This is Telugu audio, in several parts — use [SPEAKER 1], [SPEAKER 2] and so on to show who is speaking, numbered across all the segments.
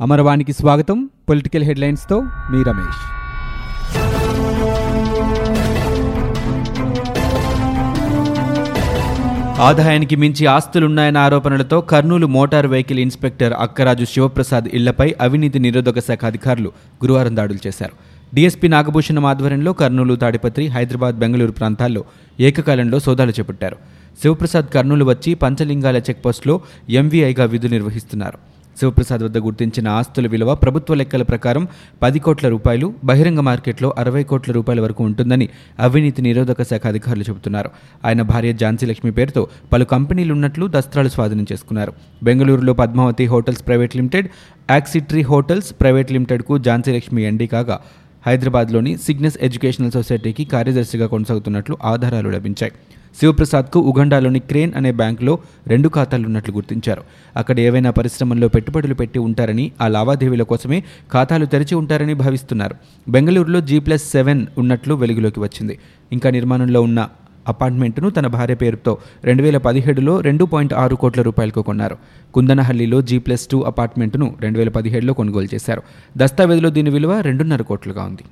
[SPEAKER 1] అమరవాణికి స్వాగతం. పొలిటికల్ హెడ్లైన్స్తో మీ రమేష్. ఆదాయానికి మించి ఆస్తులున్నాయన్న ఆరోపణలతో Kurnool motor vehicle inspector Akkaraju Sivaprasad ఇళ్ళపై అవినీతి నిరోధక శాఖ అధికారులు గురువారం దాడులు చేశారు. డీఎస్పీ నాగభూషణం ఆధ్వర్యంలో కర్నూలు తాడిపత్రి హైదరాబాద్ బెంగళూరు ప్రాంతాల్లో ఏకకాలంలో సోదాలు చేపట్టారు. శివప్రసాద్ కర్నూలు వచ్చి పంచలింగాల చెక్పోస్టులో ఎంవీఐగా విధులు నిర్వహిస్తున్నారు. శివప్రసాద్ వద్ద గుర్తించిన ఆస్తుల విలువ ప్రభుత్వ లెక్కల ప్రకారం పది కోట్ల రూపాయలు బహిరంగ మార్కెట్లో అరవై కోట్ల రూపాయల వరకు ఉంటుందని అవినీతి నిరోధక శాఖ అధికారులు చెబుతున్నారు. ఆయన భార్య ఝాన్సీ లక్ష్మి పేరుతో పలు కంపెనీలు ఉన్నట్లు దస్త్రాలు స్వాధీనం చేసుకున్నారు. బెంగళూరులో Padmavathi hotels private limited axitree hotels private లిమిటెడ్కు ఝాన్సీ లక్ష్మి ఎండీ కాగా హైదరాబాద్లోని సిగ్నస్ ఎడ్యుకేషనల్ సొసైటీకి కార్యదర్శిగా కొనసాగుతున్నట్లు ఆధారాలు లభించాయి. శివప్రసాద్కు ఉగండాలోని క్రేన్ అనే బ్యాంకులో రెండు ఖాతాలున్నట్లు గుర్తించారు. అక్కడ ఏవైనా పరిశ్రమల్లో పెట్టుబడులు పెట్టి ఉంటారని ఆ లావాదేవీల కోసమే ఖాతాలు తెరిచి ఉంటారని భావిస్తున్నారు. బెంగళూరులో జీ ప్లస్ సెవెన్ ఉన్నట్లు వెలుగులోకి వచ్చింది. ఇంకా నిర్మాణంలో ఉన్న అపార్ట్మెంట్ను తన భార్య పేరుతో రెండు వేల పదిహేడులో రెండు పాయింట్ ఆరు కోట్ల రూపాయలకు కొన్నారు. కుందనహల్లిలో జీ ప్లస్ టూ అపార్ట్మెంట్ను రెండు వేల పదిహేడులో కొనుగోలు చేశారు. దస్తావేజులో దీని విలువ రెండున్నర కోట్లుగా ఉంది.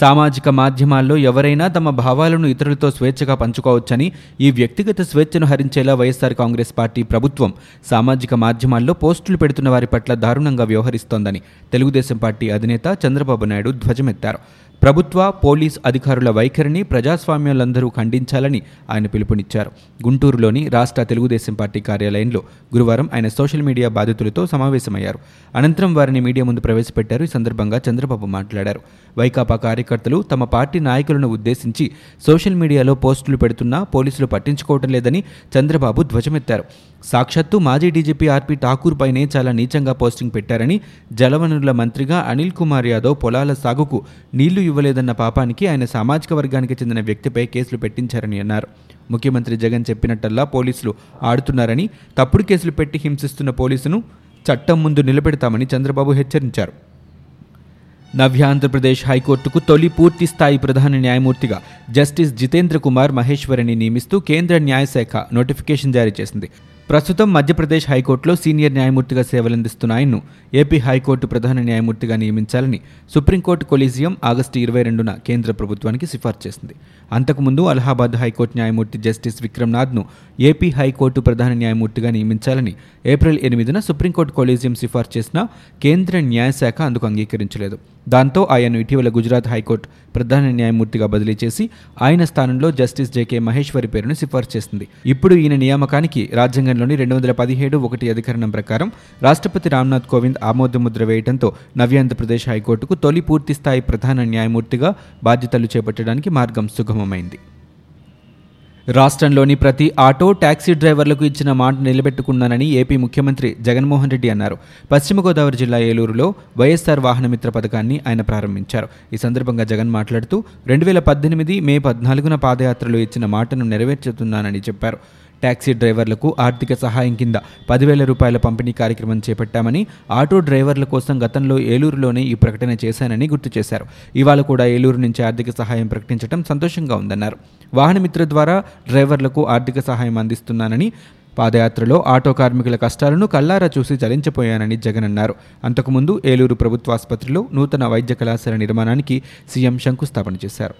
[SPEAKER 1] సామాజిక మాధ్యమాల్లో ఎవరైనా తమ భావాలను ఇతరులతో స్వేచ్ఛగా పంచుకోవచ్చని ఈ వ్యక్తిగత స్వేచ్ఛను హరించేలా వైఎస్ఆర్ కాంగ్రెస్ పార్టీ ప్రభుత్వం సామాజిక మాధ్యమాల్లో పోస్టులు పెడుతున్న వారి పట్ల దారుణంగా వ్యవహరిస్తోందని తెలుగుదేశం పార్టీ అధినేత చంద్రబాబు నాయుడు ధ్వజమెత్తారు. ప్రభుత్వ పోలీస్ అధికారుల వైఖరిని ప్రజాస్వామ్యాలందరూ ఖండించాలని ఆయన పిలుపునిచ్చారు. గుంటూరులోని రాష్ట్ర తెలుగుదేశం పార్టీ కార్యాలయంలో గురువారం ఆయన సోషల్ మీడియా బాధితులతో సమావేశమయ్యారు. అనంతరం వారిని మీడియా ముందు ప్రవేశపెట్టారు. ఈ సందర్భంగా చంద్రబాబు మాట్లాడారు. వైకాపా కార్యకర్తలు తమ పార్టీ నాయకులను ఉద్దేశించి సోషల్ మీడియాలో పోస్టులు పెడుతున్నా పోలీసులు పట్టించుకోవటం లేదని చంద్రబాబు ధ్వజమెత్తారు. సాక్షాత్తు మాజీ డీజీపీ ఆర్పీ ఠాకూర్ పైనే చాలా నీచంగా పోస్టింగ్ పెట్టారని జలవనరుల మంత్రిగా అనిల్ కుమార్ యాదవ్ పొలాల సాగుకు నీళ్ళు ఇవ్వలేదన్న పాపానికి ఆయన సామాజిక వర్గానికి చెందిన వ్యక్తిపై కేసులు పెట్టించారని అన్నారు. ముఖ్యమంత్రి జగన్ చెప్పినట్టల్లా పోలీసులు ఆడుతున్నారని తప్పుడు కేసులు పెట్టి హింసిస్తున్న పోలీసును చట్టం ముందు నిలబెడతామని చంద్రబాబు హెచ్చరించారు. నవ్య ఆంధ్రప్రదేశ్ హైకోర్టుకు తొలి పూర్తి స్థాయి ప్రధాన న్యాయమూర్తిగా జస్టిస్ జితేంద్ర కుమార్ మహేశ్వరిని నియమిస్తూ కేంద్ర న్యాయశాఖ నోటిఫికేషన్ జారీ చేసింది. ప్రస్తుతం మధ్యప్రదేశ్ హైకోర్టులో సీనియర్ న్యాయమూర్తిగా సేవలందిస్తున్న ఆయన్ను ఏపీ హైకోర్టు ప్రధాన న్యాయమూర్తిగా నియమించాలని సుప్రీంకోర్టు కొలీజియం ఆగస్టు ఇరవై రెండున కేంద్ర ప్రభుత్వానికి సిఫార్సు చేసింది. అంతకుముందు అలహాబాద్ హైకోర్టు న్యాయమూర్తి జస్టిస్ విక్రమ్నాథ్ను ఏపీ హైకోర్టు ప్రధాన న్యాయమూర్తిగా నియమించాలని ఏప్రిల్ ఎనిమిదిన సుప్రీంకోర్టు కొలీజియం సిఫార్సు చేసిన కేంద్ర న్యాయశాఖ అందుకు అంగీకరించలేదు. దాంతో ఆయన్ను ఇటీవల గుజరాత్ హైకోర్టు ప్రధాన న్యాయమూర్తిగా బదిలీ చేసి ఆయన స్థానంలో జస్టిస్ జేకే మహేశ్వరి పేరును సిఫార్సు చేసింది. ఇప్పుడు ఈయన నియామకానికి రాజ్యాంగంలోని రెండు వందల పదిహేడు ఒకటి అధికరణం ప్రకారం రాష్ట్రపతి రామ్నాథ్ కోవింద్ ఆమోదముద్ర వేయడంతో నవ్యాంధ్రప్రదేశ్ హైకోర్టుకు తొలి పూర్తిస్థాయి ప్రధాన న్యాయమూర్తిగా బాధ్యతలు చేపట్టడానికి మార్గం సుగమమైంది. రాష్ట్రంలోని ప్రతి ఆటో టాక్సీ డ్రైవర్లకు ఇచ్చిన మాట నిలబెట్టుకున్నానని ఏపీ ముఖ్యమంత్రి జగన్మోహన్ రెడ్డి అన్నారు. పశ్చిమ గోదావరి జిల్లా ఏలూరులో వైఎస్ఆర్ వాహనమిత్ర పథకాన్ని ఆయన ప్రారంభించారు. ఈ సందర్భంగా జగన్ మాట్లాడుతూ రెండు వేల పద్దెనిమిది మే పద్నాలుగున పాదయాత్రలో ఇచ్చిన మాటను నెరవేర్చుతున్నానని చెప్పారు. ట్యాక్సీ డ్రైవర్లకు ఆర్థిక సహాయం కింద పదివేల రూపాయల పంపిణీ కార్యక్రమం చేపట్టామని ఆటో డ్రైవర్ల కోసం గతంలో ఏలూరులోనే ఈ ప్రకటన చేశానని గుర్తు చేశారు. ఇవాళ కూడా ఏలూరు నుంచి ఆర్థిక సహాయం ప్రకటించడం సంతోషంగా ఉందన్నారు. వాహనమిత్ర ద్వారా డ్రైవర్లకు ఆర్థిక సహాయం అందిస్తున్నానని పాదయాత్రలో ఆటో కార్మికుల కష్టాలను కల్లారా చూసి చలించిపోయానని జగన్ అన్నారు. అంతకుముందు ఏలూరు ప్రభుత్వాసుపత్రిలో నూతన వైద్య కళాశాల నిర్మాణానికి సీఎం శంకుస్థాపన చేశారు.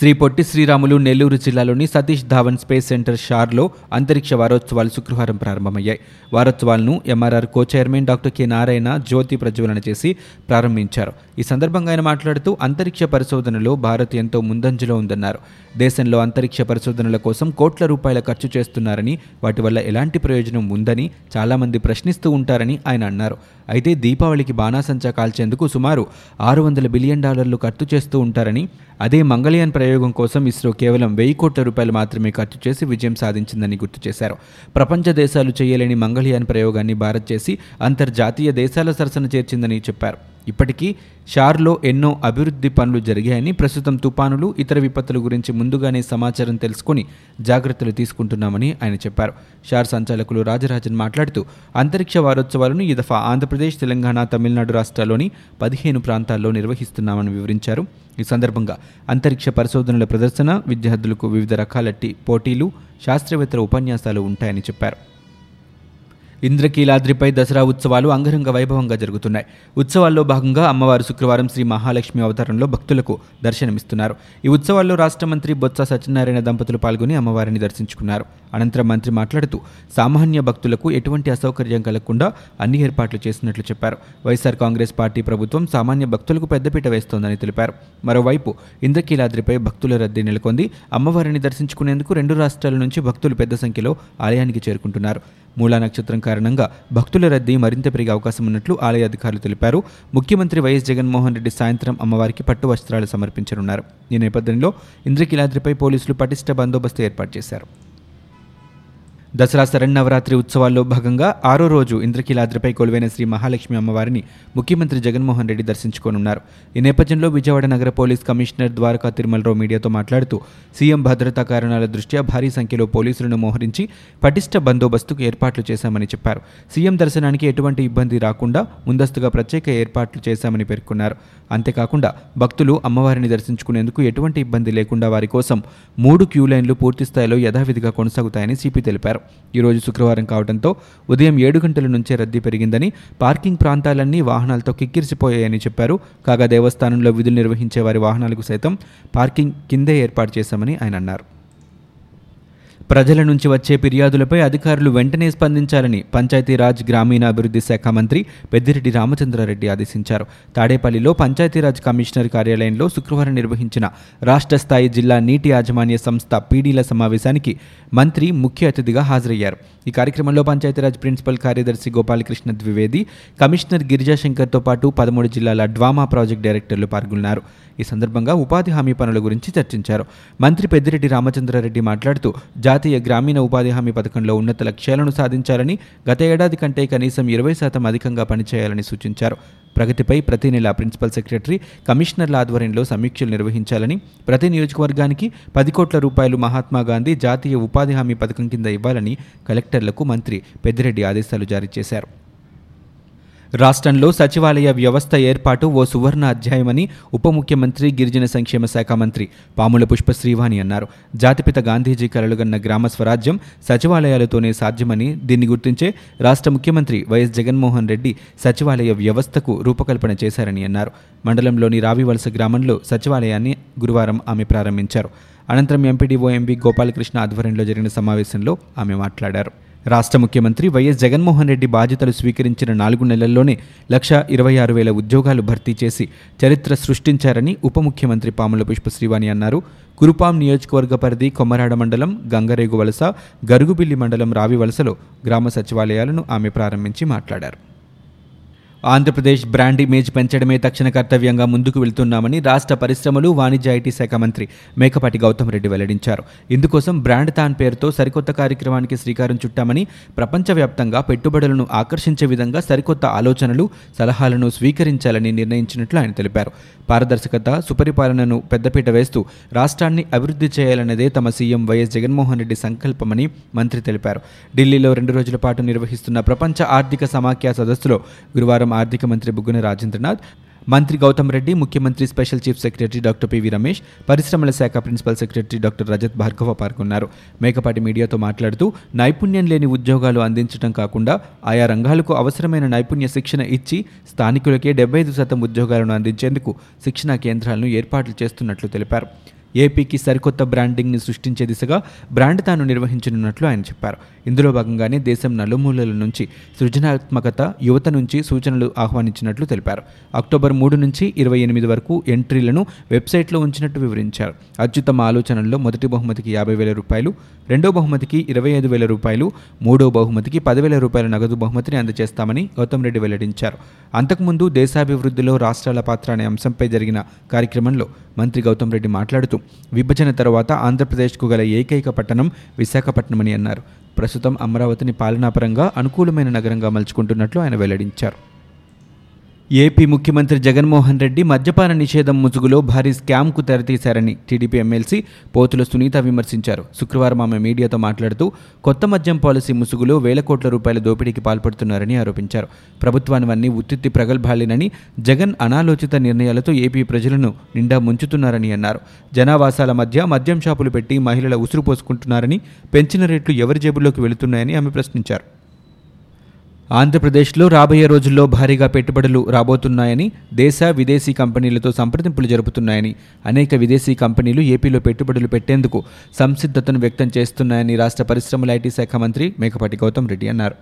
[SPEAKER 1] శ్రీ పొట్టి శ్రీరాములు నెల్లూరు జిల్లాలోని సతీష్ ధావన్ స్పేస్ సెంటర్ షార్లో అంతరిక్ష వారోత్సవాలు శుక్రవారం ప్రారంభమయ్యాయి. వారోత్సవాలను MRR co chairman doctor K Narayana జ్యోతి ప్రజ్వలన చేసి ప్రారంభించారు. ఈ సందర్భంగా ఆయన మాట్లాడుతూ అంతరిక్ష పరిశోధనలో భారత్ ఎంతో ముందంజలో ఉందన్నారు. దేశంలో అంతరిక్ష పరిశోధనల కోసం కోట్ల రూపాయల ఖర్చు చేస్తున్నారని వాటి వల్ల ఎలాంటి ప్రయోజనం ఉందని చాలామంది ప్రశ్నిస్తూ ఉంటారని ఆయన అన్నారు. అయితే దీపావళికి బాణాసంచా కాల్చేందుకు సుమారు ఆరు వందల బిలియన్ డాలర్లు ఖర్చు చేస్తూ ఉంటారని అదే మంగళయాన్ ప్రయోగం కోసం ఇస్రో కేవలం వెయ్యి కోట్ల రూపాయలు మాత్రమే ఖర్చు చేసి విజయం సాధించిందని గుర్తు చేశారు. ప్రపంచ దేశాలు చేయలేని మంగళయాన్ ప్రయోగాన్ని భారత్ చేసి అంతర్జాతీయ దేశాల సరసన చేర్చిందని చెప్పారు. ఇప్పటికీ షార్లో ఎన్నో అభివృద్ధి పనులు జరిగాయని ప్రస్తుతం తుపానులు ఇతర విపత్తుల గురించి ముందుగానే సమాచారం తెలుసుకుని జాగ్రత్తలు తీసుకుంటున్నామని ఆయన చెప్పారు. షార్ సంచాలకులు రాజరాజన్ మాట్లాడుతూ అంతరిక్ష వారోత్సవాలను ఈ దఫా ఆంధ్రప్రదేశ్ తెలంగాణ తమిళనాడు రాష్ట్రాల్లోని పదిహేను ప్రాంతాల్లో నిర్వహిస్తున్నామని వివరించారు. ఈ సందర్భంగా అంతరిక్ష పరిశోధనల ప్రదర్శన విద్యార్థులకు వివిధ రకాల టీ పోటీలు శాస్త్రవేత్తల ఉపన్యాసాలు ఉంటాయని చెప్పారు. ఇంద్రకీలాద్రిపై దసరా ఉత్సవాలు అంగరంగ వైభవంగా జరుగుతున్నాయి. ఉత్సవాల్లో భాగంగా అమ్మవారు శుక్రవారం శ్రీ మహాలక్ష్మి అవతారంలో భక్తులకు దర్శనమిస్తున్నారు. ఈ ఉత్సవాల్లో రాష్ట్ర మంత్రి బొత్స సత్యనారాయణ దంపతులు పాల్గొని అమ్మవారిని దర్శించుకున్నారు. అనంతరం మంత్రి మాట్లాడుతూ సామాన్య భక్తులకు ఎటువంటి అసౌకర్యం కలగకుండా అన్ని ఏర్పాట్లు చేసినట్లు చెప్పారు. వైఎస్ఆర్ కాంగ్రెస్ పార్టీ ప్రభుత్వం సామాన్య భక్తులకు పెద్దపీట వేస్తోందని తెలిపారు. మరోవైపు ఇంద్రకీలాద్రిపై భక్తుల రద్దీ నెలకొంది. అమ్మవారిని దర్శించుకునేందుకు రెండు రాష్ట్రాల నుంచి భక్తులు పెద్ద సంఖ్యలో ఆలయానికి చేరుకుంటున్నారు. మూలా నక్షత్రం కారణంగా భక్తుల రద్దీ మరింత పెరిగే అవకాశం ఉన్నట్లు ఆలయ అధికారులు తెలిపారు. ముఖ్యమంత్రి వైఎస్ జగన్మోహన్ రెడ్డి సాయంత్రం అమ్మవారికి పట్టు వస్త్రాలు సమర్పించనున్నారు. ఈ నేపథ్యంలో ఇంద్రకీలాద్రిపై పోలీసులు పటిష్ట బందోబస్తు ఏర్పాటు చేశారు. దసరా శరన్నవరాత్రి ఉత్సవాల్లో భాగంగా ఆరో రోజు ఇంద్రకీలాద్రిపై కొలువైన శ్రీ మహాలక్ష్మి అమ్మవారిని ముఖ్యమంత్రి జగన్మోహన్ రెడ్డి దర్శించుకోనున్నారు. ఈ నేపథ్యంలో విజయవాడ నగర పోలీస్ కమిషనర్ ద్వారకా తిరుమలరావు మీడియాతో మాట్లాడుతూ సీఎం భద్రతా కారణాల దృష్ట్యా భారీ సంఖ్యలో పోలీసులను మోహరించి పటిష్ట బందోబస్తుకు ఏర్పాట్లు చేశామని చెప్పారు. సీఎం దర్శనానికి ఎటువంటి ఇబ్బంది రాకుండా ముందస్తుగా ప్రత్యేక ఏర్పాట్లు చేశామని పేర్కొన్నారు. అంతేకాకుండా భక్తులు అమ్మవారిని దర్శించుకునేందుకు ఎటువంటి ఇబ్బంది లేకుండా వారి కోసం మూడు క్యూ లైన్లు పూర్తి స్థాయిలో యథావిధిగా కొనసాగుతాయని సిపి తెలిపారు. ఈరోజు శుక్రవారం కావడంతో ఉదయం ఏడు గంటల నుంచే రద్దీ పెరిగిందని పార్కింగ్ ప్రాంతాలన్నీ వాహనాలతో కిక్కిరిసిపోయాయని చెప్పారు. కాగా దేవస్థానంలో విధులు నిర్వహించే వారి వాహనాలకు సైతం పార్కింగ్ కిందే ఏర్పాటు చేశామని ఆయన అన్నారు. ప్రజల నుంచి వచ్చే ఫిర్యాదులపై అధికారులు వెంటనే స్పందించాలని పంచాయతీరాజ్ గ్రామీణాభివృద్ధి శాఖ మంత్రి పెద్దిరెడ్డి రామచంద్రారెడ్డి ఆదేశించారు. తాడేపల్లిలో పంచాయతీరాజ్ కమిషనర్ కార్యాలయంలో శుక్రవారం నిర్వహించిన రాష్ట్ర స్థాయి జిల్లా నీటి యాజమాన్య సంస్థ పీడీల సమావేశానికి మంత్రి ముఖ్య అతిథిగా హాజరయ్యారు. ఈ కార్యక్రమంలో పంచాయతీరాజ్ ప్రిన్సిపల్ కార్యదర్శి గోపాలకృష్ణ ద్వివేది కమిషనర్ గిరిజాశంకర్తో పాటు పదమూడు జిల్లాల డ్వామా ప్రాజెక్ట్ డైరెక్టర్లు పాల్గొన్నారు. ఈ సందర్భంగా ఉపాధి హామీ పనుల గురించి చర్చించారు. మంత్రి పెద్దిరెడ్డి రామచంద్రారెడ్డి మాట్లాడుతూ జాతీయ గ్రామీణ ఉపాధి హామీ పథకంలో ఉన్నత లక్ష్యాలను సాధించాలని గత ఏడాది కంటే కనీసం ఇరవై శాతం అధికంగా పనిచేయాలని సూచించారు. ప్రగతిపై ప్రతి నెల ప్రిన్సిపల్ సెక్రటరీ కమిషనర్ల ఆధ్వర్యంలో సమీక్షలు నిర్వహించాలని ప్రతి నియోజకవర్గానికి పది కోట్ల రూపాయలు మహాత్మాగాంధీ జాతీయ ఉపాధి హామీ పథకం కింద ఇవ్వాలని కలెక్టర్లకు మంత్రి పెద్దిరెడ్డి ఆదేశాలు జారీ చేశారు. రాష్ట్రంలో సచివాలయ వ్యవస్థ ఏర్పాటు ఓ సువర్ణ అధ్యాయమని ఉప ముఖ్యమంత్రి గిరిజన సంక్షేమ శాఖ మంత్రి పాముల పుష్ప శ్రీవాణి అన్నారు. జాతిపిత గాంధీజీ కలలుగన్న గ్రామ స్వరాజ్యం సచివాలయాలతోనే సాధ్యమని దీన్ని గుర్తించే రాష్ట్ర ముఖ్యమంత్రి వైఎస్ జగన్మోహన్ రెడ్డి సచివాలయ వ్యవస్థకు రూపకల్పన చేశారని అన్నారు. మండలంలోని రావివలస గ్రామంలో సచివాలయాన్ని గురువారం ఆమె ప్రారంభించారు. అనంతరం ఎంపీడీఓ ఎంబీ గోపాలకృష్ణ ఆధ్వర్యంలో జరిగిన సమావేశంలో ఆమె మాట్లాడారు. రాష్ట్ర ముఖ్యమంత్రి వైఎస్ జగన్మోహన్ రెడ్డి బాధ్యతలు స్వీకరించిన నాలుగు నెలల్లోనే లక్ష ఇరవై ఆరు వేల ఉద్యోగాలు భర్తీ చేసి చరిత్ర సృష్టించారని ఉప ముఖ్యమంత్రి పాముల పుష్ప శ్రీవాణి అన్నారు. కురుపాం నియోజకవర్గ పరిధి కొమ్మరాడ మండలం గంగరేగు వలస గరుగుబిల్లి మండలం రావి వలసలో గ్రామ సచివాలయాలను ఆమె ప్రారంభించి మాట్లాడారు. ఆంధ్రప్రదేశ్ బ్రాండ్ ఇమేజ్ పెంచడమే తక్షణ కర్తవ్యంగా ముందుకు వెళ్తున్నామని రాష్ట్ర పరిశ్రమలు వాణిజ్య ఐటీ శాఖ మంత్రి మేకపాటి గౌతమ్ రెడ్డి వెల్లడించారు. ఇందుకోసం బ్రాండ్ తాన్ పేరుతో సరికొత్త కార్యక్రమానికి శ్రీకారం చుట్టామని ప్రపంచవ్యాప్తంగా పెట్టుబడులను ఆకర్షించే విధంగా సరికొత్త ఆలోచనలు సలహాలను స్వీకరించాలని నిర్ణయించినట్లు ఆయన తెలిపారు. పారదర్శకత సుపరిపాలనను పెద్దపీట వేస్తూ రాష్ట్రాన్ని అభివృద్ధి చేయాలన్నదే తమ సీఎం వైఎస్ జగన్మోహన్ రెడ్డి సంకల్పమని మంత్రి తెలిపారు. ఢిల్లీలో రెండు రోజుల పాటు నిర్వహిస్తున్న ప్రపంచ ఆర్థిక సమాఖ్య సదస్సులో గురువారం ఆర్థిక మంత్రి బుగ్గన రాజేంద్రనాథ్ మంత్రి గౌతమ్ రెడ్డి ముఖ్యమంత్రి special chief secretary doctor PV Ramesh పరిశ్రమల శాఖ principal secretary doctor Rajat Bhargava పాల్గొన్నారు. మేకపాటి మీడియాతో మాట్లాడుతూ నైపుణ్యం లేని ఉద్యోగాలు అందించడం కాకుండా ఆయా రంగాలకు అవసరమైన నైపుణ్య శిక్షణ ఇచ్చి స్థానికులకే డెబ్బై ఐదు శాతం ఉద్యోగాలను అందించేందుకు శిక్షణా కేంద్రాలను ఏర్పాట్లు చేస్తున్నట్లు తెలిపారు. ఏపీకి సరికొత్త బ్రాండింగ్ని సృష్టించే దిశగా బ్రాండ్ తాను నిర్వహించనున్నట్లు ఆయన చెప్పారు. ఇందులో భాగంగానే దేశం నలుమూలల నుంచి సృజనాత్మకత యువత నుంచి సూచనలు ఆహ్వానించినట్లు తెలిపారు. అక్టోబర్ మూడు నుంచి ఇరవై ఎనిమిది వరకు ఎంట్రీలను వెబ్సైట్లో ఉంచినట్టు వివరించారు. అత్యుత్తమ ఆలోచనల్లో మొదటి బహుమతికి యాభై వేల రూపాయలు రెండో బహుమతికి ఇరవై ఐదు వేల రూపాయలు మూడో బహుమతికి పదివేల రూపాయల నగదు బహుమతిని అందజేస్తామని గౌతమ్ రెడ్డి వెల్లడించారు. అంతకుముందు దేశాభివృద్ధిలో రాష్ట్రాల పాత్ర అనే అంశంపై జరిగిన కార్యక్రమంలో మంత్రి గౌతమ్ రెడ్డి మాట్లాడుతూ విభజన తర్వాత ఆంధ్రప్రదేశ్కు గల ఏకైక పట్టణం విశాఖపట్నమని అన్నారు. ప్రస్తుతం అమరావతిని పాలనాపరంగా అనుకూలమైన నగరంగా మలుచుకుంటున్నట్లు ఆయన వెల్లడించారు. ఏపీ ముఖ్యమంత్రి జగన్మోహన్ రెడ్డి మద్యపాన నిషేధం ముసుగులో భారీ స్కామ్కు తెరతీశారని టీడీపీ ఎమ్మెల్సీ పోతుల సునీత విమర్శించారు. శుక్రవారం ఆమె మీడియాతో మాట్లాడుతూ కొత్త మద్యం పాలసీ ముసుగులో వేల కోట్ల రూపాయల దోపిడీకి పాల్పడుతున్నారని ఆరోపించారు. ప్రభుత్వానివన్నీ ఉత్తిత్తి ప్రగల్భాలేనని జగన్ అనాలోచిత నిర్ణయాలతో ఏపీ ప్రజలను నిండా ముంచుతున్నారని అన్నారు. జనావాసాల మధ్య మద్యం షాపులు పెట్టి మహిళల ఉసురు పోసుకుంటున్నారని పెంచిన రేట్లు ఎవరి జేబుల్లోకి వెళుతున్నాయని ఆమె ప్రశ్నించారు. ఆంధ్రప్రదేశ్లో రాబోయే రోజుల్లో భారీగా పెట్టుబడులు రాబోతున్నాయని దేశ విదేశీ కంపెనీలతో సంప్రదింపులు జరుపుతున్నాయని అనేక విదేశీ కంపెనీలు ఏపీలో పెట్టుబడులు పెట్టేందుకు సంసిద్ధతను వ్యక్తం చేస్తున్నాయని రాష్ట్ర పరిశ్రమల ఐటీ శాఖ మంత్రి మేకపాటి గౌతమ్ రెడ్డి అన్నారు.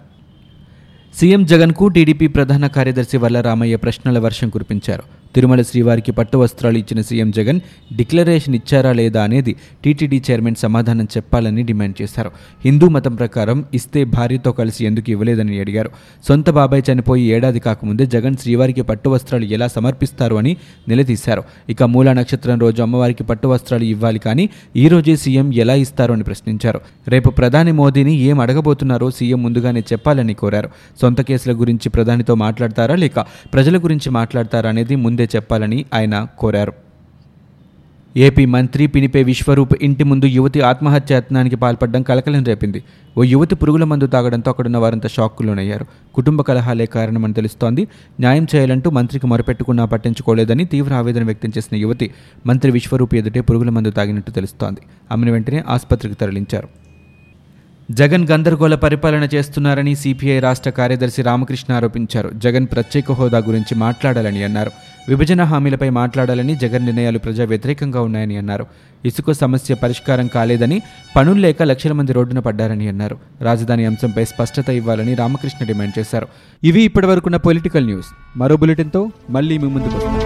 [SPEAKER 1] సీఎం జగన్కు టీడీపీ ప్రధాన కార్యదర్శి వల్ల రామయ్య ప్రశ్నల వర్షం కురిపించారు. తిరుమల శ్రీవారికి పట్టు వస్త్రాలు ఇచ్చిన సీఎం జగన్ డిక్లరేషన్ ఇచ్చారా లేదా అనేది టీటీడీ చైర్మన్ సమాధానం చెప్పాలని డిమాండ్ చేశారు. హిందూ మతం ప్రకారం ఇస్తే భార్యతో కలిసి ఎందుకు ఇవ్వలేదని అడిగారు. సొంత బాబాయ్ చనిపోయి ఏడాది కాకముందే జగన్ శ్రీవారికి పట్టు వస్త్రాలు ఎలా సమర్పిస్తారు అని నిలదీశారు. ఇక మూలా నక్షత్రం రోజు అమ్మవారికి పట్టు వస్త్రాలు ఇవ్వాలి కానీ ఈ రోజే సీఎం ఎలా ఇస్తారు అని ప్రశ్నించారు. రేపు ప్రధాని మోదీని ఏం అడగబోతున్నారో సీఎం ముందుగానే చెప్పాలని కోరారు. సొంత కేసుల గురించి ప్రధానితో మాట్లాడతారా లేక ప్రజల గురించి మాట్లాడతారా అనేది ముందే చెప్పాలని ఆయన కోరారు. ఏపీ మంత్రి పినిపే విశ్వరూప్ ఇంటి ముందు యువతి ఆత్మహత్య యత్నానికి పాల్పడడం కలకలం రేపింది. ఓ యువతి పురుగుల మందు తాగడంతో అక్కడున్న వారంతా షాక్కు లోనయ్యారు కుటుంబ కలహాలే కారణమని తెలుస్తోంది. న్యాయం చేయాలంటూ మంత్రికి మొరపెట్టుకున్నా పట్టించుకోలేదని తీవ్ర ఆవేదన వ్యక్తం చేసిన యువతి మంత్రి విశ్వరూప్ ఎదుటే పురుగుల మందు తాగినట్టు తెలుస్తోంది. ఆమెను వెంటనే ఆసుపత్రికి తరలించారు. జగన్ గందరగోళ పరిపాలన చేస్తున్నారని సిపిఐ రాష్ట్ర కార్యదర్శి రామకృష్ణ ఆరోపించారు. జగన్ ప్రత్యేక హోదా గురించి మాట్లాడాలని అన్నారు. విభజన హామీలపై మాట్లాడాలని జగన్ నిర్ణయాలు ప్రజా వ్యతిరేకంగా ఉన్నాయని అన్నారు. ఇసుక సమస్య పరిష్కారం కాలేదని పనులు లేక లక్షల మంది రోడ్డున పడ్డారని అన్నారు. రాజధాని అంశంపై స్పష్టత ఇవ్వాలని రామకృష్ణ డిమాండ్ చేశారు. ఇవి ఇప్పటివరకున్న పొలిటికల్ న్యూస్. మరో బులెటిన్తో మళ్ళీ మీ ముందుకు వస్తాం.